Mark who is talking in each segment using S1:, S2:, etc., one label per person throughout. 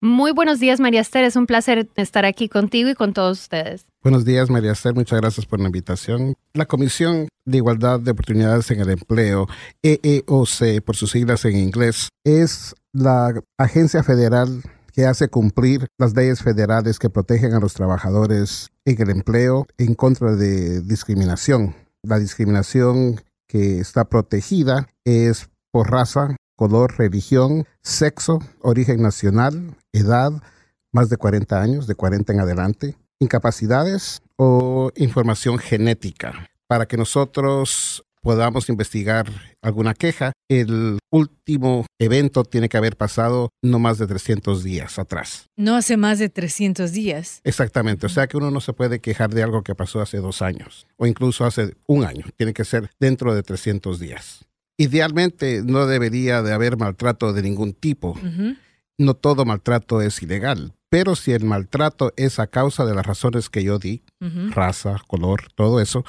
S1: Muy buenos días, María Esther. Es un placer estar aquí contigo y con todos ustedes.
S2: Buenos días, María Esther. Muchas gracias por la invitación. La Comisión de Igualdad de Oportunidades en el Empleo, EEOC, por sus siglas en inglés, es la agencia federal que hace cumplir las leyes federales que protegen a los trabajadores en el empleo en contra de discriminación. La discriminación que está protegida es por raza, color, religión, sexo, origen nacional, edad, más de 40 años, de 40 en adelante, incapacidades o información genética. Para que nosotros podamos investigar alguna queja, el último evento tiene que haber pasado no más de 300 días atrás.
S3: No hace más de 300 días.
S2: Exactamente, o sea que uno no se puede quejar de algo que pasó hace dos años o incluso hace un año, tiene que ser dentro de 300 días. Idealmente no debería de haber maltrato de ningún tipo. No todo maltrato es ilegal, pero si el maltrato es a causa de las razones que yo di, raza, color, todo eso,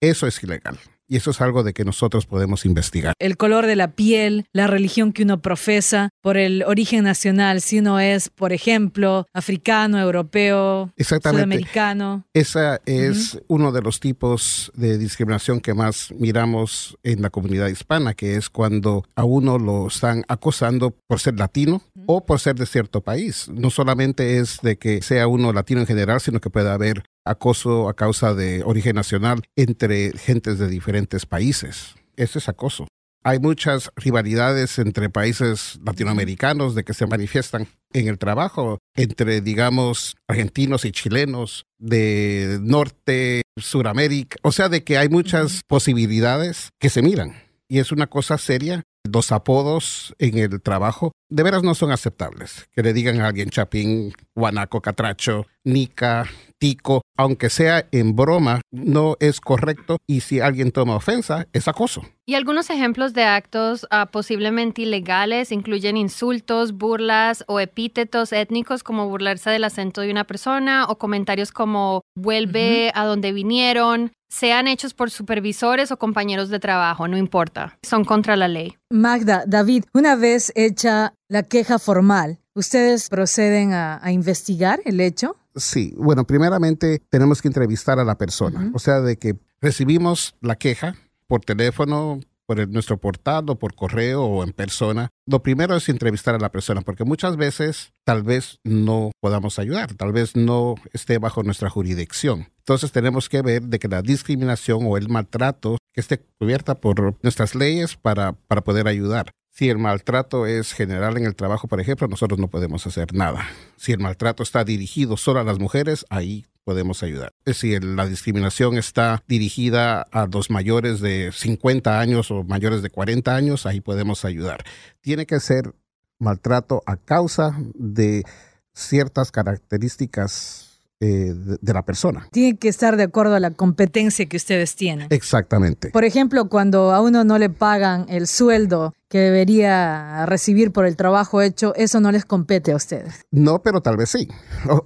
S2: eso es ilegal. Y eso es algo de que nosotros podemos investigar.
S3: El color de la piel, la religión que uno profesa, por el origen nacional, si uno es, por ejemplo, africano, europeo, sudamericano.
S2: Esa es uno de los tipos de discriminación que más miramos en la comunidad hispana, que es cuando a uno lo están acosando por ser latino o por ser de cierto país. No solamente es de que sea uno latino en general, sino que puede haber acoso a causa de origen nacional entre gentes de diferentes países. Eso es acoso. Hay muchas rivalidades entre países latinoamericanos de que se manifiestan en el trabajo, entre, digamos, argentinos y chilenos, de Norte, Suramérica. O sea, de que hay muchas posibilidades que se miran. Y es una cosa seria los apodos en el trabajo de veras no son aceptables. Que le digan a alguien chapín, guanaco, catracho, nica, tico, aunque sea en broma, no es correcto y si alguien toma ofensa, es acoso.
S1: Y algunos ejemplos de actos ah, posiblemente ilegales incluyen insultos, burlas o epítetos étnicos como burlarse del acento de una persona o comentarios como vuelve a donde vinieron, sean hechos por supervisores o compañeros de trabajo, no importa, son contra la ley.
S3: Magda, David, una vez hecha la queja formal, ¿ustedes proceden a, investigar el hecho?
S2: Sí, bueno, primeramente tenemos que entrevistar a la persona, o sea, de que recibimos la queja por teléfono, por nuestro portal o por correo o en persona. Lo primero es entrevistar a la persona, porque muchas veces tal vez no podamos ayudar, tal vez no esté bajo nuestra jurisdicción. Entonces tenemos que ver de que la discriminación o el maltrato esté cubierta por nuestras leyes para, para poder ayudar. Si el maltrato es general en el trabajo, por ejemplo, nosotros no podemos hacer nada. Si el maltrato está dirigido solo a las mujeres, ahí podemos ayudar. Si la discriminación está dirigida a los mayores de 50 años o mayores de 40 años, ahí podemos ayudar. Tiene que ser maltrato a causa de ciertas características eh, de, la persona.
S3: Tiene que estar de acuerdo a la competencia que ustedes tienen.
S2: Exactamente.
S3: Por ejemplo, cuando a uno no le pagan el sueldo que debería recibir por el trabajo hecho, eso no les compete a ustedes.
S2: No, pero tal vez sí.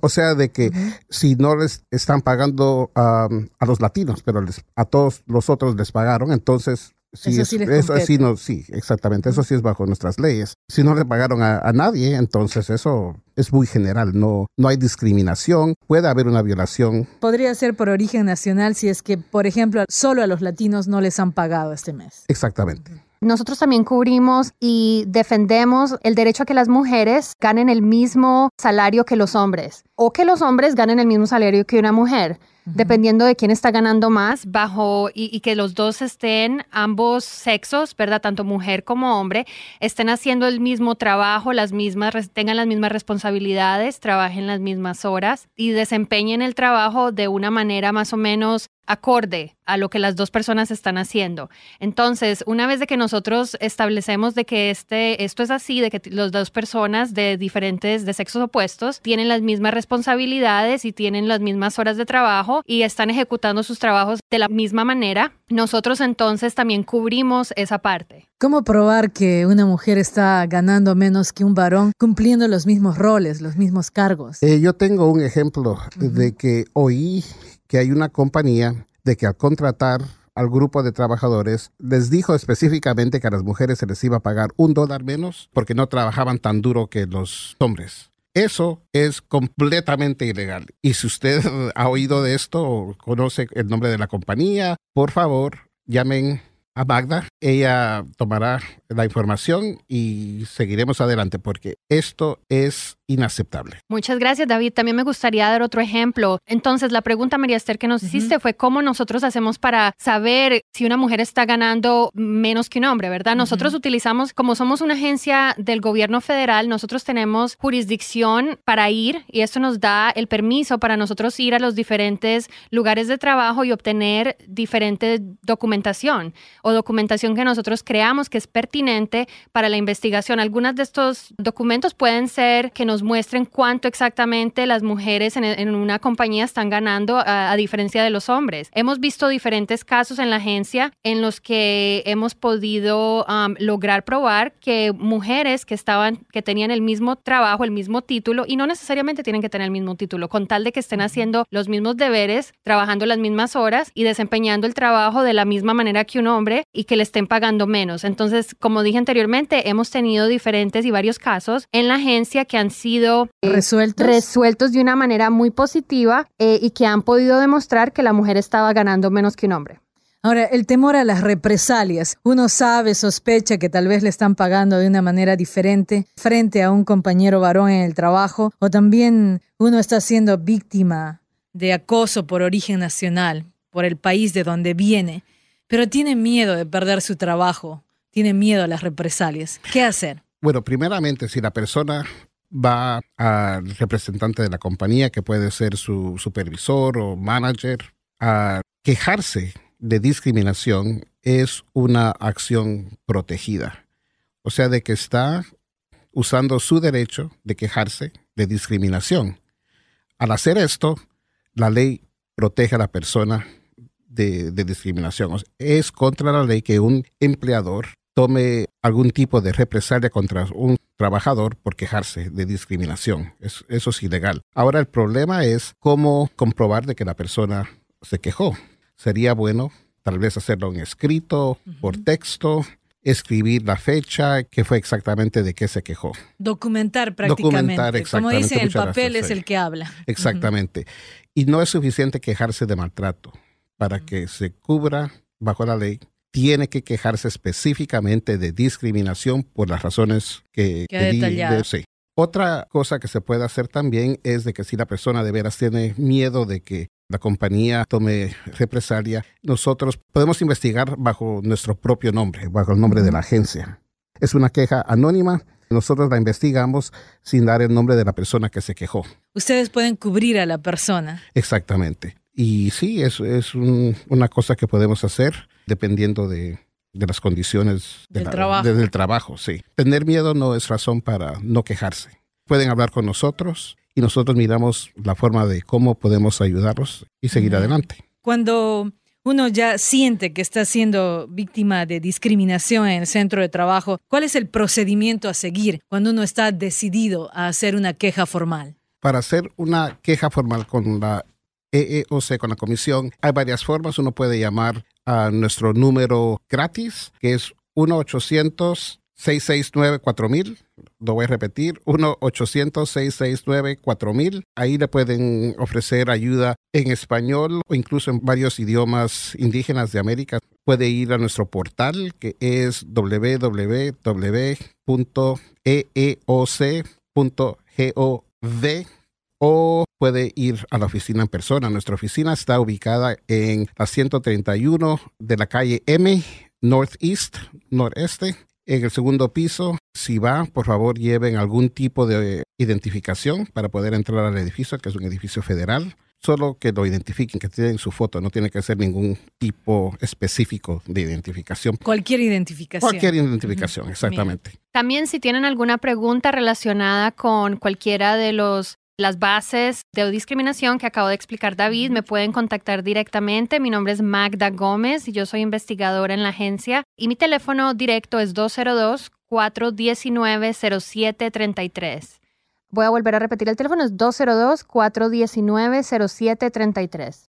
S2: O, sea, de que si no les están pagando a los latinos, pero a todos los otros les pagaron, entonces
S3: Sí, eso
S2: sí, no, sí, exactamente. Eso sí es bajo nuestras leyes. Si no le pagaron a, nadie, entonces eso es muy general. No, no hay discriminación. Puede haber una violación.
S3: Podría ser por origen nacional si es que, por ejemplo, solo a los latinos no les han pagado este mes.
S2: Exactamente.
S1: Nosotros también cubrimos y defendemos el derecho a que las mujeres ganen el mismo salario que los hombres o que los hombres ganen el mismo salario que una mujer dependiendo de quién está ganando más, bajo y, que los dos estén, ambos sexos, ¿verdad? Tanto mujer como hombre, estén haciendo el mismo trabajo, las mismas, tengan las mismas responsabilidades, trabajen las mismas horas y desempeñen el trabajo de una manera más o menos acorde a lo que las dos personas están haciendo. Entonces, una vez de que nosotros establecemos de que este, esto es así, de que las dos personas de diferentes, de sexos opuestos, tienen las mismas responsabilidades y tienen las mismas horas de trabajo y están ejecutando sus trabajos de la misma manera, nosotros entonces también cubrimos esa parte.
S3: ¿Cómo probar que una mujer está ganando menos que un varón cumpliendo los mismos roles, los mismos cargos?
S2: Eh, yo tengo un ejemplo de que oí que hay una compañía de que al contratar al grupo de trabajadores les dijo específicamente que a las mujeres se les iba a pagar un dólar menos porque no trabajaban tan duro que los hombres. Eso es completamente ilegal. Y si usted ha oído de esto o conoce el nombre de la compañía, por favor, llamen a Magda. Ella tomará la información y seguiremos adelante porque esto es inaceptable.
S1: Muchas gracias, David. También me gustaría dar otro ejemplo. Entonces, la pregunta, María Esther, que nos hiciste fue cómo nosotros hacemos para saber si una mujer está ganando menos que un hombre, ¿verdad? Nosotros utilizamos, como somos una agencia del gobierno federal, nosotros tenemos jurisdicción para ir y esto nos da el permiso para nosotros ir a los diferentes lugares de trabajo y obtener diferente documentación o documentación que nosotros creamos que es pertinente para la investigación. Algunos de estos documentos pueden ser que nos muestren cuánto exactamente las mujeres en, una compañía están ganando a, diferencia de los hombres. Hemos visto diferentes casos en la agencia en los que hemos podido um, lograr probar que mujeres que estaban, que tenían el mismo trabajo, el mismo título, y no necesariamente tienen que tener el mismo título, con tal de que estén haciendo los mismos deberes, trabajando las mismas horas y desempeñando el trabajo de la misma manera que un hombre y que le estén pagando menos. Entonces, como dije anteriormente, hemos tenido diferentes y varios casos en la agencia que han sido
S3: eh, resueltos.
S1: resueltos de una manera muy positiva eh, y que han podido demostrar que la mujer estaba ganando menos que un hombre.
S3: Ahora, el temor a las represalias. Uno sabe, sospecha que tal vez le están pagando de una manera diferente frente a un compañero varón en el trabajo, o también uno está siendo víctima de acoso por origen nacional, por el país de donde viene, pero tiene miedo de perder su trabajo, tiene miedo a las represalias. ¿Qué hacer?
S2: Bueno, primeramente, si la persona va al representante de la compañía, que puede ser su supervisor o manager, a quejarse de discriminación es una acción protegida. O sea, de que está usando su derecho de quejarse de discriminación. Al hacer esto, la ley protege a la persona de, de discriminación. Es contra la ley que un empleador tome algún tipo de represalia contra un trabajador por quejarse de discriminación. eso es ilegal. Ahora el problema es cómo comprobar de que la persona se quejó. Sería bueno tal vez hacerlo en escrito, por texto, escribir la fecha, qué fue exactamente de qué se quejó.
S3: Documentar prácticamente. Documentar, Como dice, el papel es el que habla.
S2: Exactamente. Y no es suficiente quejarse de maltrato. Para que se cubra bajo la ley, tiene que quejarse específicamente de discriminación por las razones que,
S3: que,
S2: sí. Otra cosa que se puede hacer también es de que si la persona de veras tiene miedo de que la compañía tome represalia, nosotros podemos investigar bajo nuestro propio nombre, bajo el nombre de la agencia. Es una queja anónima. Nosotros la investigamos sin dar el nombre de la persona que se quejó.
S3: Ustedes pueden cubrir a la persona.
S2: Exactamente. Y sí, es, es una cosa que podemos hacer dependiendo de, las condiciones
S3: del, trabajo.
S2: del trabajo. Sí. Tener miedo no es razón para no quejarse. Pueden hablar con nosotros y nosotros miramos la forma de cómo podemos ayudarlos y seguir adelante.
S3: Cuando uno ya siente que está siendo víctima de discriminación en el centro de trabajo, ¿cuál es el procedimiento a seguir cuando uno está decidido a hacer una queja formal?
S2: Para hacer una queja formal con la EEOC, con la comisión, hay varias formas. Uno puede llamar a nuestro número gratis, que es 1-800-669-4000. Lo voy a repetir, 1-800-669-4000. Ahí le pueden ofrecer ayuda en español o incluso en varios idiomas indígenas de América. Puede ir a nuestro portal que es www.eeoc.gov o puede ir a la oficina en persona. Nuestra oficina está ubicada en la 131 de la calle M, Northeast, noreste. En el segundo piso, si va, por favor lleven algún tipo de identificación para poder entrar al edificio, que es un edificio federal. Solo que lo identifiquen, que tienen su foto, no tiene que ser ningún tipo específico de identificación.
S3: Cualquier identificación.
S2: Cualquier identificación, exactamente.
S1: También si tienen alguna pregunta relacionada con cualquiera de los las bases de discriminación que acabo de explicar David, me pueden contactar directamente. Mi nombre es Magda Gómez y yo soy investigadora en la agencia y mi teléfono directo es 202-419-0733. Voy a volver a repetir el teléfono, es 202-419-0733.